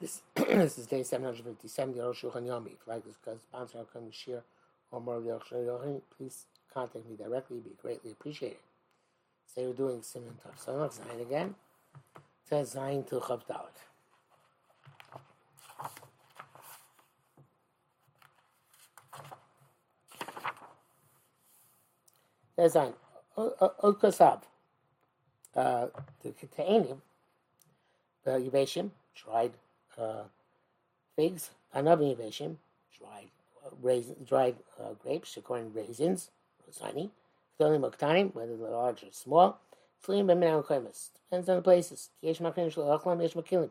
This this is day seven hundred fifty-seven. The Rosh Shulchan Yomi. If you like this sponsor, I'll come share or more of the Rosh. Please contact me directly. Be greatly appreciated. Say we're doing Simon Tav Samach Zayin again. It says Zayin to Chav Dalet. Says Zayin. Okasav. Uh, the Ketainim, the Yuvashim, tried uh, figs, another innovation, dried uh, raisin, dried uh, grapes, according raisins, rosani, filling moktanim, whether they're large or small, by minam koimus. Depends on the places. Yesh makin shalachlam, yesh makilim.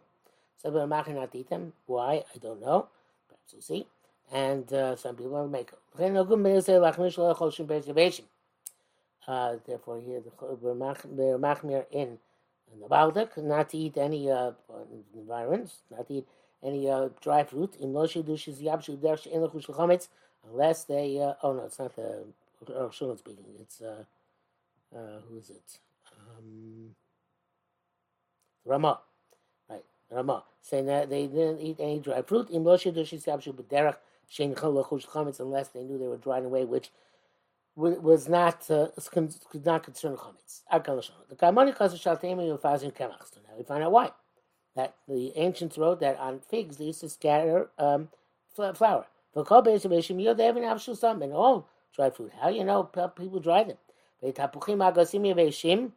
Some people are makin not eat them. Why? I don't know. Perhaps we'll see. And uh, some people are make uh, therefore, here the machmir in in the not to eat any uh, environments, not to eat any uh, dry fruit. Unless they, uh, oh no, it's not the oh, speaking. It's uh, uh, who is it? Um, Rama, right? Rama saying that they didn't eat any dry fruit. Unless they knew they were drying away, which was not uh, could not concern chametz. The Kaimoni Chazal Shaltemi Ufazin Kemach. So now we find out why. That the ancients wrote that on figs they used to scatter um, flour. For kol beisim you they have an absolute some and all dry food. How you know people dry them? They tapuchim agasim yeveshim,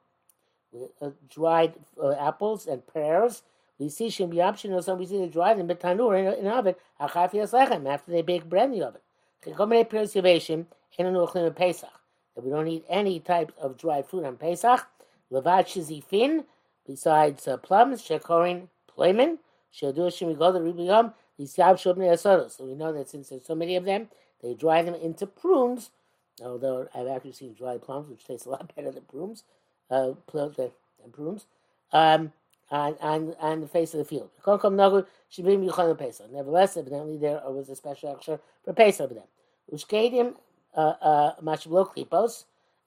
uh, dried uh, apples and pears. We see shim biyapshin or some we see they dry them but tanur in, an oven. after they bake bread in the oven. Pesach. That we don't eat any type of dried fruit on Pesach. Levad shizifin, besides uh, plums, shekorin playmen, shedu shemigoda ribiyam, yisav shobnei asodos. So we know that since there's so many of them, they dry them into prunes. Although I've actually seen dried plums, which taste a lot better than prunes, uh, than prunes. Um, on, on, on the face of the field. Nevertheless, evidently there was a special action for Pesach for them. Uh, uh,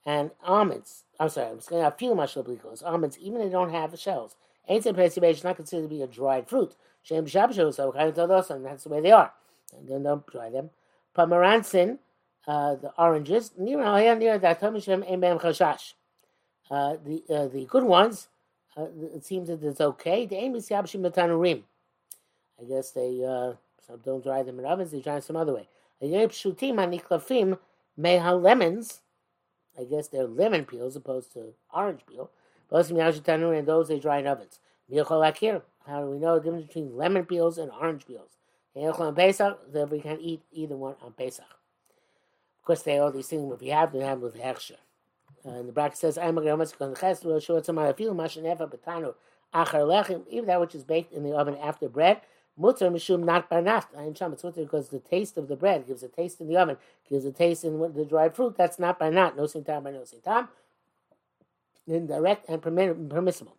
and almonds. I'm sorry, I'm saying a few klipos. Almonds, even if they don't have the shells. Ain't is not considered to be a dried fruit. Shem those, and that's the way they are. And then don't dry them. Pomeranzin, uh, the oranges, near near that chashash. Uh, the uh, the good ones, uh, it seems that it's okay. The aim is yabshim metanurim. I guess they uh, don't dry them in ovens; they dry them some other way. Meha lemons, I guess they're lemon peel as opposed to orange peel. And those they dry in ovens. How do we know the difference between lemon peels and orange peels? Pesach, that we can eat either one on Pesach. Of course, they all these things, if you have them, have with Hechsher. Uh, and the bracket says, I'm going to show it to my feel, even that which is baked in the oven after bread, Mutter mishum not barnaft. Ayin. It's mutter because the taste of the bread gives a taste in the oven, gives a taste in the dried fruit. That's not barnat. No sintam by no sintam. Indirect and permissible.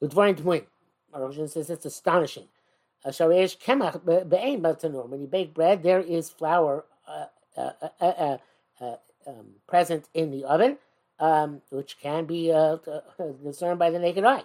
With Dvarim Tmuim. Says it's astonishing. Sharesh kemach be'ein batanur. When you bake bread, there is flour uh, uh, uh, uh, uh um, present in the oven, um, which can be uh, discerned by the naked eye.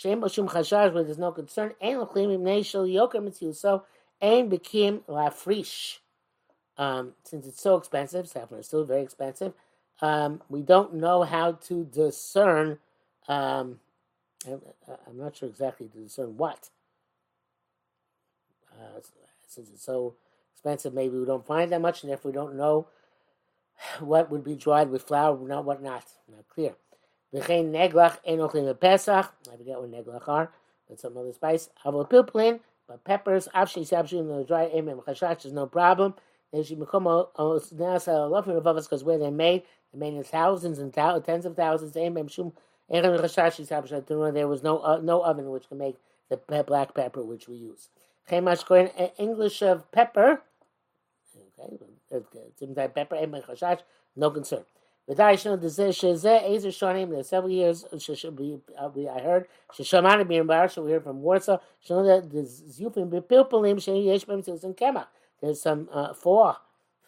Shem Bashum Chashash, where there's no concern, Ein Lachlim Ibnei Yoker Mitzil. So, Ein Bekim Lafrish. Um, since it's so expensive, saffron is still very expensive, um, we don't know how to discern. Um, I'm not sure exactly to discern what. Uh, since it's so expensive, maybe we don't find that much, and if we don't know what would be dried with flour, not what not, not clear. V'chein neglach ein Pesach. I forget what neglach are, but some other spice. Avol pilplin, but peppers, avshei sabshu, in the dry emem chashash is no problem. They should become a nasa lofim above us because where they're made, they're made in thousands and tens of thousands. Emem shum chashash sabshu. There was no uh, no oven which can make the black pepper which we use. English of pepper. Okay, type of pepper, and chashash, no concern. V'dai the shezeh ezer shonim. There's several years. Uh, we I heard sheshamani being barsha. We heard from Warsaw. Shon that the zufim bepilpelim sheyesh b'em tzilzin kemach. There's some uh, four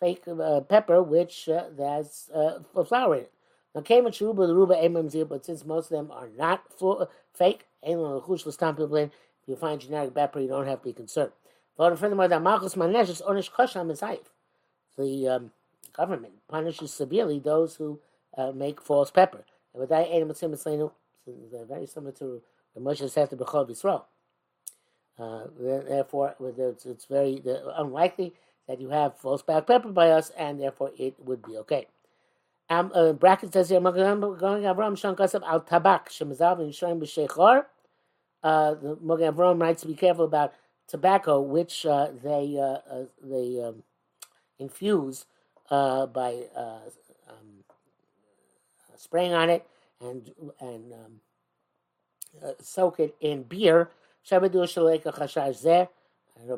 fake uh, pepper which uh, has uh, flour in it. Now came a cheruba the ruba emem but since most of them are not full, fake, if you find generic pepper, you don't have to be concerned. The um, government punishes severely those who uh, make false pepper. And with that, they're very similar to the Moshe said to Bechol Yisrael. Uh, therefore, it's, very unlikely that you have false black pepper by us, and therefore it would be okay. Um, uh, bracket says here, going Avram Shankasab al Tabak Shemazav and. Uh, the Mogen Avram writes to be careful about tobacco, which uh, they uh, uh, they um, infuse uh, by uh, um, spraying on it and and um, uh, soak it in beer. I know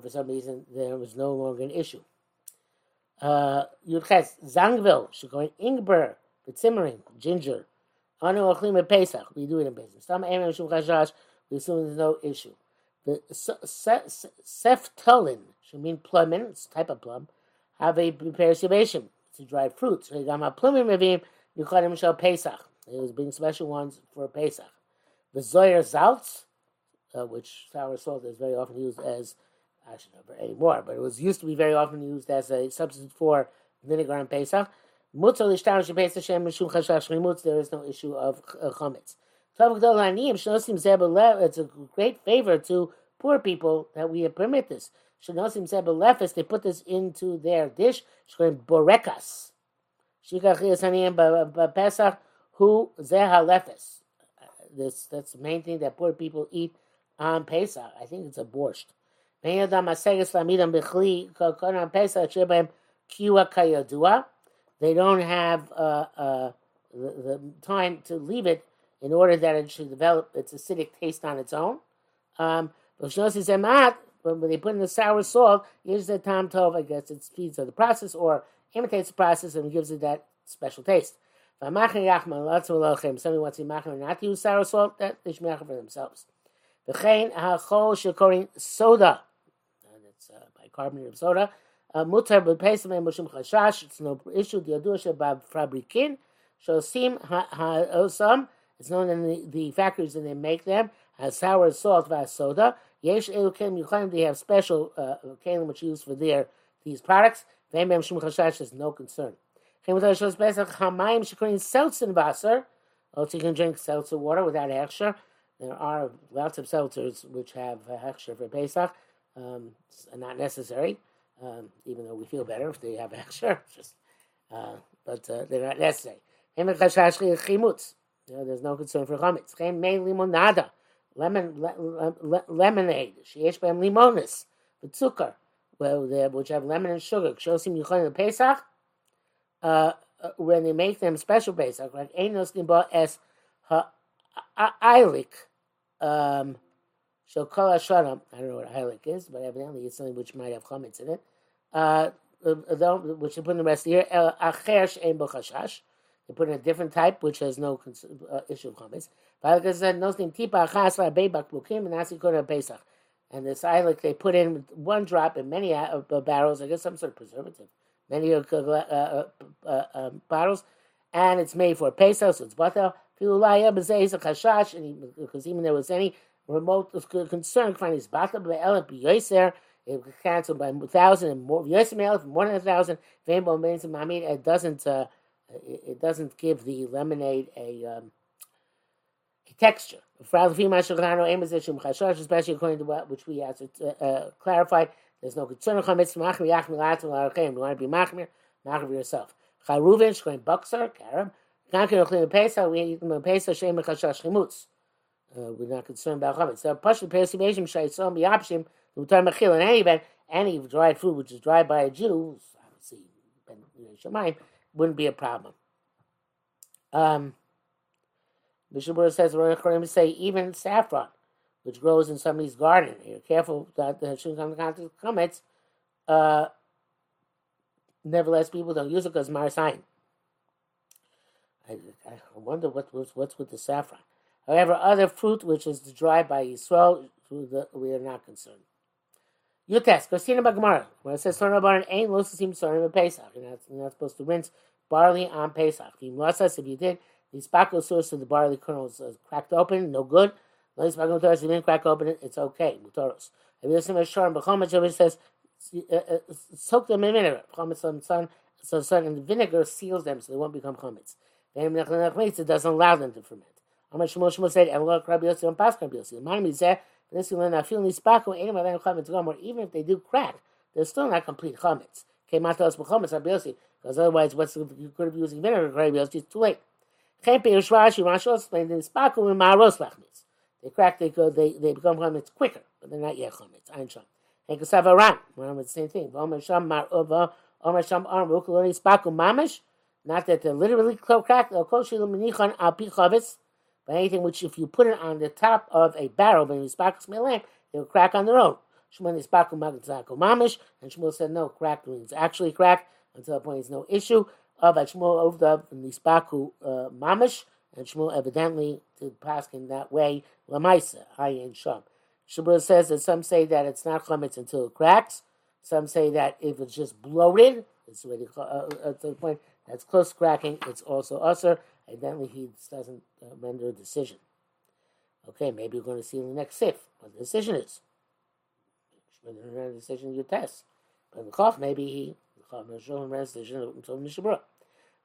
for some reason there was no longer an issue. Uh, Yudches Zangvil should go in Ingber, the simmering ginger. Anu ochlim Pesach. We do it in Pesach. Some emem shum chashash. We assume there's no issue. The seftolin should mean plum, it's a type of plum have a preparation to dried fruits. It was being special ones for Pesach. The Zoyer Salz, uh, which sour salt is very often used as, I actually not anymore, but it was used to be very often used as a substitute for vinegar on Pesach. There is no issue of uh, chametz. It's a great favor to poor people that we permit this. Shenosim said belefis, they put this into their dish. Shkoim borekas. Shikach yisaniyim Pesach, who zeha lefis. This that's the main thing that poor people eat on Pesach. I think it's a borscht. They don't have uh, uh, the, the, time to leave it in order that it should develop its acidic taste on its own. Um, when they put in the sour salt, gives the tam tov, I guess it speeds up the process or imitates the process and gives it that special taste. Somebody wants to machmer not to use sour salt, that they should for themselves. V'chein ha'chol shekorin soda, and it's uh, bicarbonate of soda. Uh, mutar b'peisim mushum chashash, it's no issue. The yadu shebab fabrikin, shosim ha'osam, it's known in the, the factories and they make them, has sour salt via soda. Yesh Elokim they have special uh, kelim which used for their these products. Vem Bem Shum Chashash has no concern. Chem With Shos Pesach Hamayim Shekrin Seltzer Wasser. Also, you can drink seltzer water without hechsher. There are lots of seltzers which have hechsher for Pesach. Um, not necessary, um, even though we feel better if they have hechsher. Just, uh, but uh, they're not necessary. Chashash Chimutz. There's no concern for chametz. Chem Mein Limonada lemon le, le, lemonade, sheyesh behem limonis, v'tzukar, which have lemon and sugar. Kshosim yichon Pesach, uh, uh, when they make them special Pesach, like Einos Nimba es ha'ailik, um, Shokol Hashanah, I don't know what ailik is, but evidently it's something which might have chametz in it, uh, uh which they put in the rest the year, Acher Bo they put in a different type, which has no uh, issue of chametz. Like said, nothing tipa chas beibak bukim and asikura pesach. And this like they put in one drop in many uh, barrels, I guess some sort of preservative, many uh, uh, uh, um, bottles, and it's made for pesach, so it's butter. And because even there was any remote concern, finding his batal be'elef b'yoser, it was canceled by a thousand and more. Yoser more than a thousand. It doesn't. Uh, it doesn't give the lemonade a. Um, texture. Especially according to what which we have uh, uh, clarified, there's no concern of chametz machmir yachmir latim l'arachem. You want to be machmir, machmir yourself. Charuvin shkoin boxer karam. Kankin ochlim pesa. We eat them pesa shem chashash chimutz. Uh, we're not concerned about chametz. So pashut pesi beishim shaytzom biyapshim l'utar mechil. In any event, any dried food which is dried by a Jew, obviously, ben wouldn't be a problem. Um, Mishnah Berurah says, Rosh say even saffron, which grows in somebody's garden. You're careful that the with comets. Uh, Nevertheless, people don't use it because Marasayin. I, I wonder what was what's with the saffron. However, other fruit which is dried by Yisrael, we are not concerned. Yutes, Christina Bagmara, when it says Sorna Baran ain't Lusasim Sorna Pesach. You're you're not supposed to rinse barley on Pesach. If you did, the spackle source of the barley kernels is cracked open, no good. No spackle toros, you didn't crack open it, it's okay. Mutoros. To Shor and it says, uh, uh, soak them in vinegar. Chametz on sun, so sun and vinegar seals them so they won't become chametz. It doesn't allow them to ferment. Amar Shmuel Shmuel said, "And look, Rabbi Yossi and Pas Rabbi Yossi." Mine is there. This you learn. I feel nispako ain't about chametz gomer. Even if they do crack, they're still not complete chametz. Came out to us Rabbi Yossi, because otherwise, what's you could have using vinegar? Rabbi Yossi, it's too late. They crack, they go, they they become chametz quicker, but they're not yet chametz. Ein sham. And kasava ran. Well, it's the same thing. Omer sham mar ova. Omer sham spaku mamish. Not that they're literally cracked. They'll kol shilu menichan al but anything which, if you put it on the top of a barrel, when you sparkle a lamp, it will crack on their own. Shmuel sparkle mamish, and Shmuel said no, crack means actually crack until the point is no issue. Of Shmuel over the nispaku uh, mamish, and Shmuel evidently did pass in that way. Lamaisa, ayin sham. Shmuel says that some say that it's not chametz until it cracks. Some say that if it's just bloated, it's already uh, uh, to the point that's close cracking. It's also usher. Evidently, he doesn't uh, render a decision. Okay, maybe we're going to see in the next sif what the decision is. When you render a decision, you test. But in the Chof, maybe he, the a decision until Mishnah Berurah.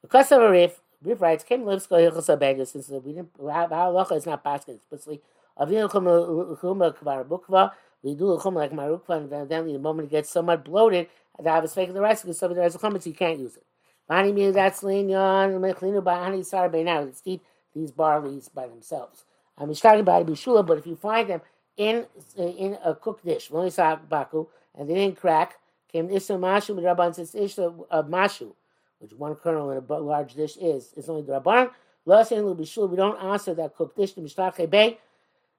Because of a Rif, Rif writes, Kim lives go hilchos abega, since we didn't, halacha is not basket explicitly. Avin chuma kvar bukva, we do chum like marukva, and then the moment it gets somewhat bloated, that I was faking the rest because that has a chum, so you can't use it. Bani means that's linyan, mechlinu by ani sar now. Let's eat these barleys by themselves. I'm talking about bishula, but if you find them in in a cooked dish, baku, and they didn't crack, came isu mashu rabban says ish of uh, mashu, which one kernel in a large dish is, is only the rabban. Lasin bishula, we don't answer that cooked dish to mishtach bay,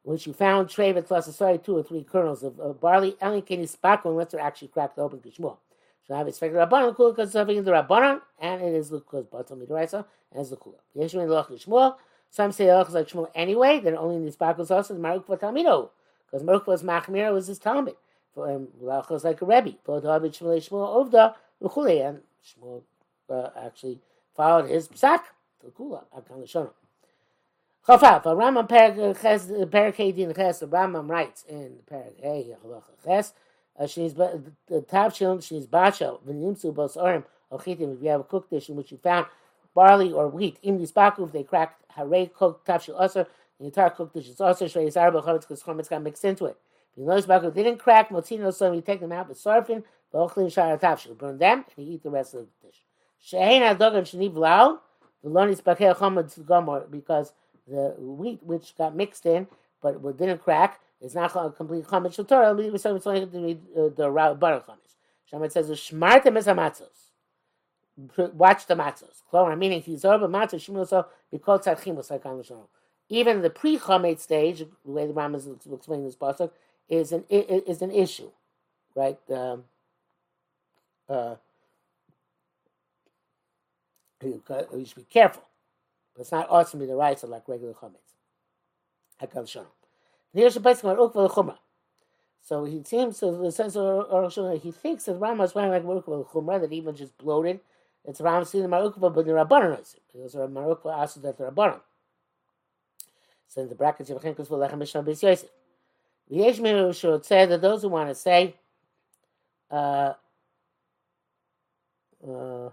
which you found trevet plus sorry two or three kernels of, of barley. Elin can spaku unless they're actually cracked open kishmul. So I have expected Rabbanon kula because something in the Rabbanon, and it is because Batal Midraisa, and it's the kula. Yeshua and Lach Shmuel. Some say Lach is like Shmuel anyway, then only in these Bakos also is Maruk Talmido, because Maruk was Machmir was his Talmud. For him, Lach is like a Rebbe. For David Shmuel Shmuel Ovda, L'chule, and Shmuel uh, actually followed his psak, the kula, Akan Lishonim. Chafaf, a Rambam Perak Hedin Ches, the Rambam writes in Ches, uh, she's the top tavshil, she's bachel, v'nimsu bos orim, ochitim, if you have a cooked dish in which you found barley or wheat, im disbaku, if they cracked harei cooked tavshil usher, the entire cooked dish is also shrei zarba chavetz, because chametz got mixed into it. Baku, they didn't crack, motzino so he take them out with sarfin, v'ochlin shara tavshil, burn them, and he eat the rest of the dish. Shehein adogan sheniv lau, v'lonis bakeh chametz gomor, because the wheat which got mixed in, but didn't crack, it's not a complete chametz shel Torah. It's only to read uh, the baruch chametz. Shamet says shmartem es hamatzos. Watch the matzos. Klomar meaning he's over matzos shimul so because Even the pre chametz stage, the way the Ram is explaining this pasuk, is an is an issue, right? Um, uh, you, you should be careful, but it's not awesome to the rights of like regular chametz. Hakal shalom. Here's a place called Ukva Chumra. So he seems to the sense of he thinks that Rama is wearing like Ukva Chumra that even just bloated. It's Ram seeing the Marukva, but the Rabbanon is because the Marukva asked that the Rabbanon. So in the brackets of Chenkus will Lechem Mishnah Beis Yosef. V'yesh should say that those who want to say uh, uh,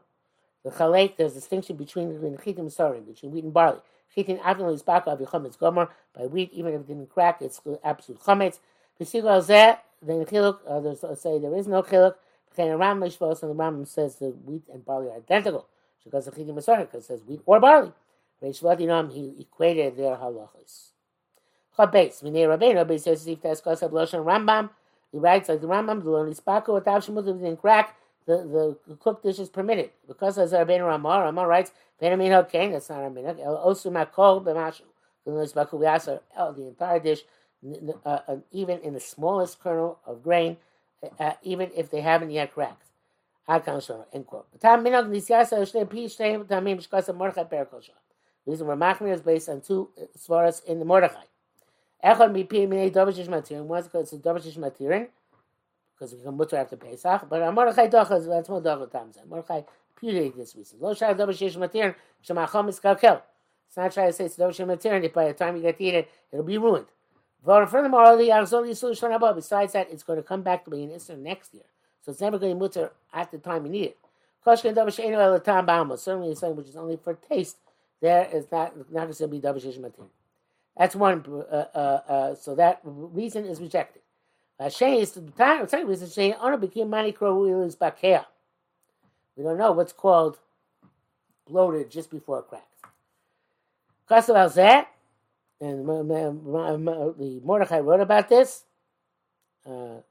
the chalek, there's a distinction between the chitim and sorim, between wheat and barley. Chitin avin is baka avi chametz gomer by wheat, even if it didn't crack, it's absolute chametz. V'sigu al zeh, then chiluk, others say there is no chiluk. V'chein Ram Mishvos, and the Ram says the wheat and barley are identical. Because the chitin masorah, because it says wheat or barley. Reish Vadinam, he equated their halachas. Chabes, Minei Rabbeinu, Rabbi Yosef Teskos of Loshan Rambam, he writes like the Rambam, the Loni Spako, Atav Shemut, didn't crack, the, the cooked dish is permitted. Because as Rabbeinu Ramah, Ramah writes, Benamin Hokain, that's not minhag, Osu Makol B'mashu. We ask the entire dish, uh, uh, even in the smallest kernel of grain, uh, uh, even if they haven't yet cracked. The reason we're machmir is based on two svaras in the Mordechai. Echad mi pi minei davishish matirin. One's because it's davishish matirin because we can mutter after Pesach. But Mordechai dochas that's more dochas times. Mordechai purely this reason. Lo shar davishish matirin shemachom is kalkel. It's not trying to say it's davishish matirin. If by the time you get to eat it, it'll be ruined. But furthermore, the Arzol Yisul Shon Haba, besides that, it's going to come back to be an Isser next year. So it's never going to mutter at the time you need it. Koshkin Davish Eino El Tam Bama. Certainly something which is only for taste. There is not, not going to be Davish Matir. That's one. Uh, uh, uh, so that reason is rejected. Shane is the. Second reason, Shane honor became mani kro is bakea. We don't know what's called bloated just before it cracks. Kasav that, and the Mordechai wrote about this. Uh,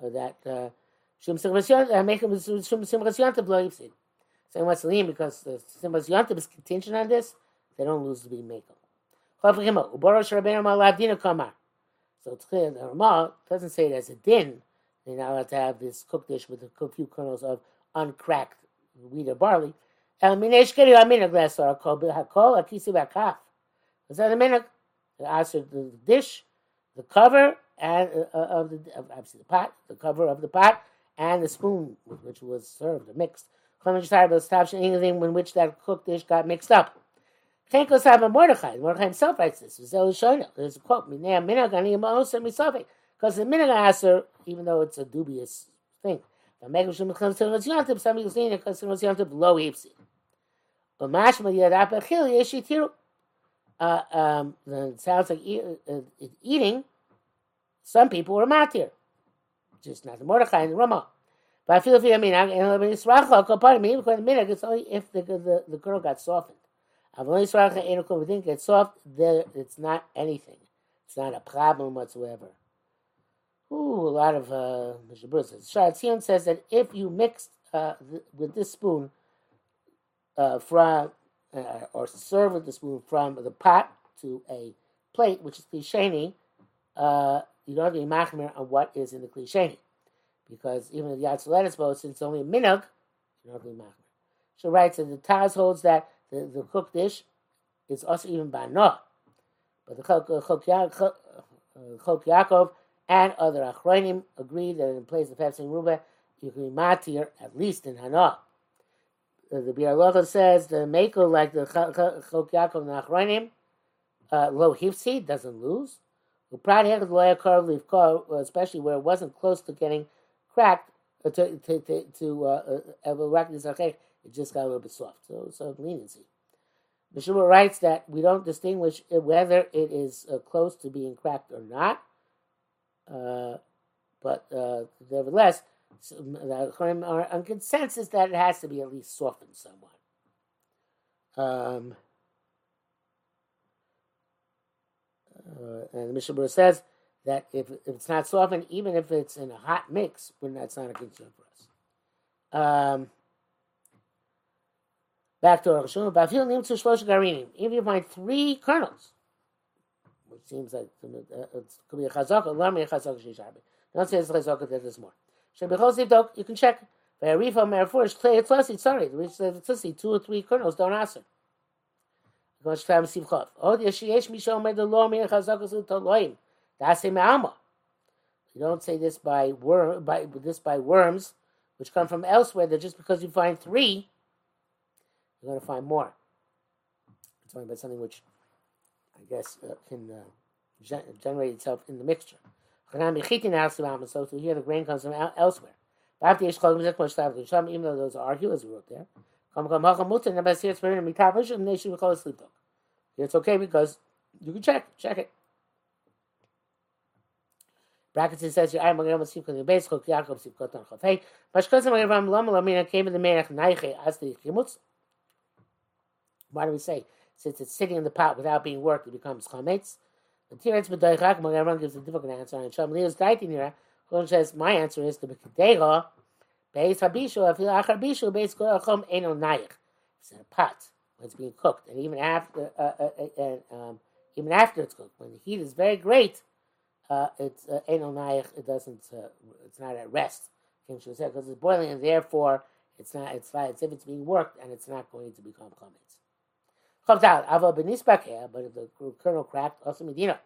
that Shum Simchas make him Shum Simchas Yontif lo yifsid. Saying what's lean because the Simchas Yontif is contingent on this, they don't lose the being makel. So it's clear the Ramah doesn't say it as a din. They're not allowed to have this cooked dish with a few kernels of uncracked wheat or barley. El minesh keri aminag lesar kol hakol akisi bakaf. Is that a? The the dish, the cover and uh, of the obviously the pot, the cover of the pot, and the spoon with which was served or mixed. In which that cooked dish got mixed up. Chenkos have a Mordechai. Mordechai himself writes this. There's a quote, Because the minhag aser, even though it's a dubious thing, because it was yontif low hipsi. But. Uh, um, it sounds like uh, eating. Some people were matir, just not the Mordechai and the Ramah. But I feel if you mean, and it's only if the, the, the girl got softened. If it didn't get soft, there it's not anything. It's not a problem whatsoever. Ooh, a lot of uh. Bruce says. That if you mix uh, th- with this spoon uh, from, uh, or serve with the spoon from the pot to a plate, which is klisheni, uh, you don't have to be machmer on what is in the klisheni. Because even if the Yatzalet boat, since it's only a minug, you don't have to be machmer. She writes that the Taz holds that the, the cooked dish is also even bana. But the Chok, Chok, Chok Yaakov and other Achronim agree that in place of Hefsing Ruba, you can be matir at least in Hana. The Bialocha says the Mako, like the Chok Yaakov and Achronim, uh, lo hifsi doesn't lose. Especially where it wasn't close to getting cracked, uh, to to to, to uh, uh, it just got a little bit soft. So, so leniency. Mishuma writes that we don't distinguish whether it is uh, close to being cracked or not. Uh, but uh, nevertheless, the are on consensus that it has to be at least softened somewhat. Um, uh, and the Mishnah says that if, if it's not softened, even if it's in a hot mix, when that's not a concern for us. Um, Back to Rosh Bafil Nimtzu Shlosh Garinim. If you find three kernels, which seems like uh, it could be a chazaka, let me a chazaka shishabi. Don't say it's a chazaka that there's more. Shebechol Zivdok, you can check. Ve'arifa merfurish klei etzlasi, sorry, which says etzlasi, two or three kernels don't answer. Gosh tam sivchov. Od yeshiyesh mishom med lo mi chazaka zu toloim. That's a me'alma. You don't say this by worm, by this by worms, which come from elsewhere. That just because you find three, you're going to find more. It's talking about something which I guess uh, can uh, gen- generate itself in the mixture. So to hear the grain comes from elsewhere. Even though those are arguers who wrote there. It's okay because you can check, check it. Brackets it says, I'm going to see because the base hook Yaakov Sivkot on Chafei. Mashkozim Ram Lama Lamina came in the Merech Naiche as the Chimutz. Why do we say since it's sitting in the pot without being worked, it becomes chametz? The Tiretz b'doichak, everyone gives a difficult answer. And Shalom Leo's daitinira, Kulon says, my answer is the b'kedera, beis habishu, afil achar bishu, beis kol achom eno nayich. It's in a pot when it's being cooked, and even after, uh, uh, uh, uh um, even after it's cooked, when the heat is very great, uh, it's eno uh, nayich. It doesn't. It's not at rest. because it's boiling, and therefore it's not. It's like it's if it's being worked, and it's not going to become chametz. Chavdal ava benisbakeh, but if the kernel cracked, also medina,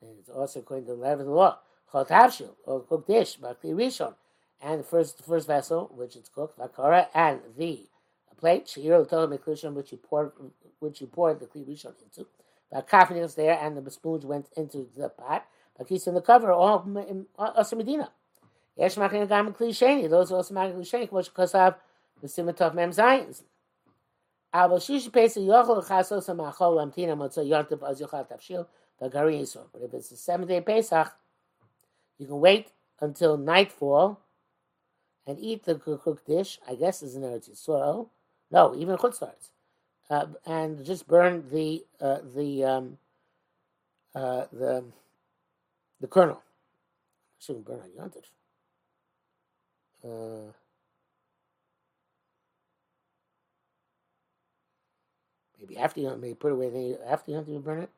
and it's also according to the letter of the law. Chaltavshil or cooked dish, bakli rishon, and the first the first vessel which it's cooked, vakara, and the plate, sheir l'tola which you poured which you poured the kli rishon into. Vakafin was there, and the spoons went into the pot. Bakis in the cover, all uh, also medina. Yesh machin gam kli sheni. Those also machin kli sheni, which of the simatov mem zayins. Aber shish pesa yochel chasos machol lamtina motzo yontiv az yochal tafshil v'gari yisor. But if it's the seventh day Pesach, you can wait until nightfall and eat the cooked dish. I guess is an Eretz Yisrael. No, even chutzlarts, uh, and just burn the uh, the um, uh, the the kernel. I shouldn't burn on yontif. Uh, maybe after you maybe put away the after you have to burn it.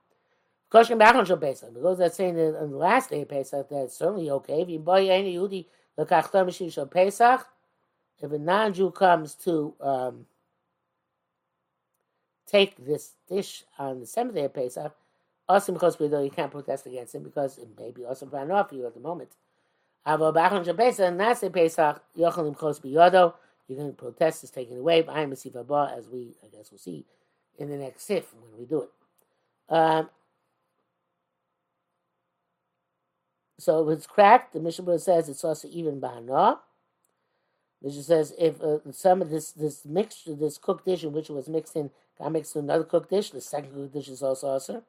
Kosher back on Pesach because that's saying that on the last day of Pesach that's certainly okay. If you buy any Yehudi lekachtam shishal Pesach, if a non-Jew comes to um, take this dish on the seventh day of Pesach, also because we know you can't protest against him because it may be also ran off you at the moment. Ava back on Pesach and that's the Pesach yochalim chos biyodo. You can protest is taken away. I am a as we I guess we'll see in the next sif when we do it. Um, So if it's cracked, the Mishnah says it's also even bahana. Mishnah says if uh, some of this this mixture, this cooked dish in which it was mixed in, got mixed in another cooked dish, the second cooked dish is also also.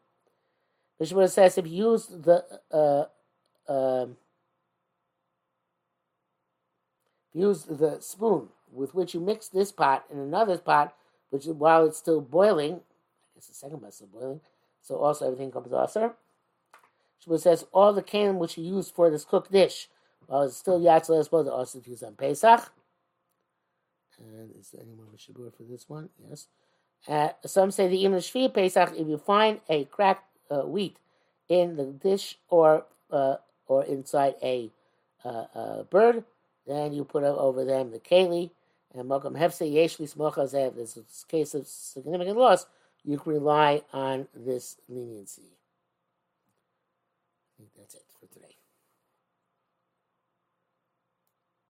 Mishnah says if you use the uh, uh, use the spoon with which you mix this pot in another pot, which while it's still boiling, I guess the second still boiling, so also everything comes also. Shmuel says all the kalim which you used for this cooked dish, while it's still yatzal as well, also to use on Pesach. And is there anyone with Shabur for this one? Yes. Uh, some say the even Shvi Pesach, if you find a cracked uh, wheat in the dish or uh, or inside a uh, bird, then you put over them the keli and mokam hefse yeshli smochazev. There's a case of significant loss. You can rely on this leniency.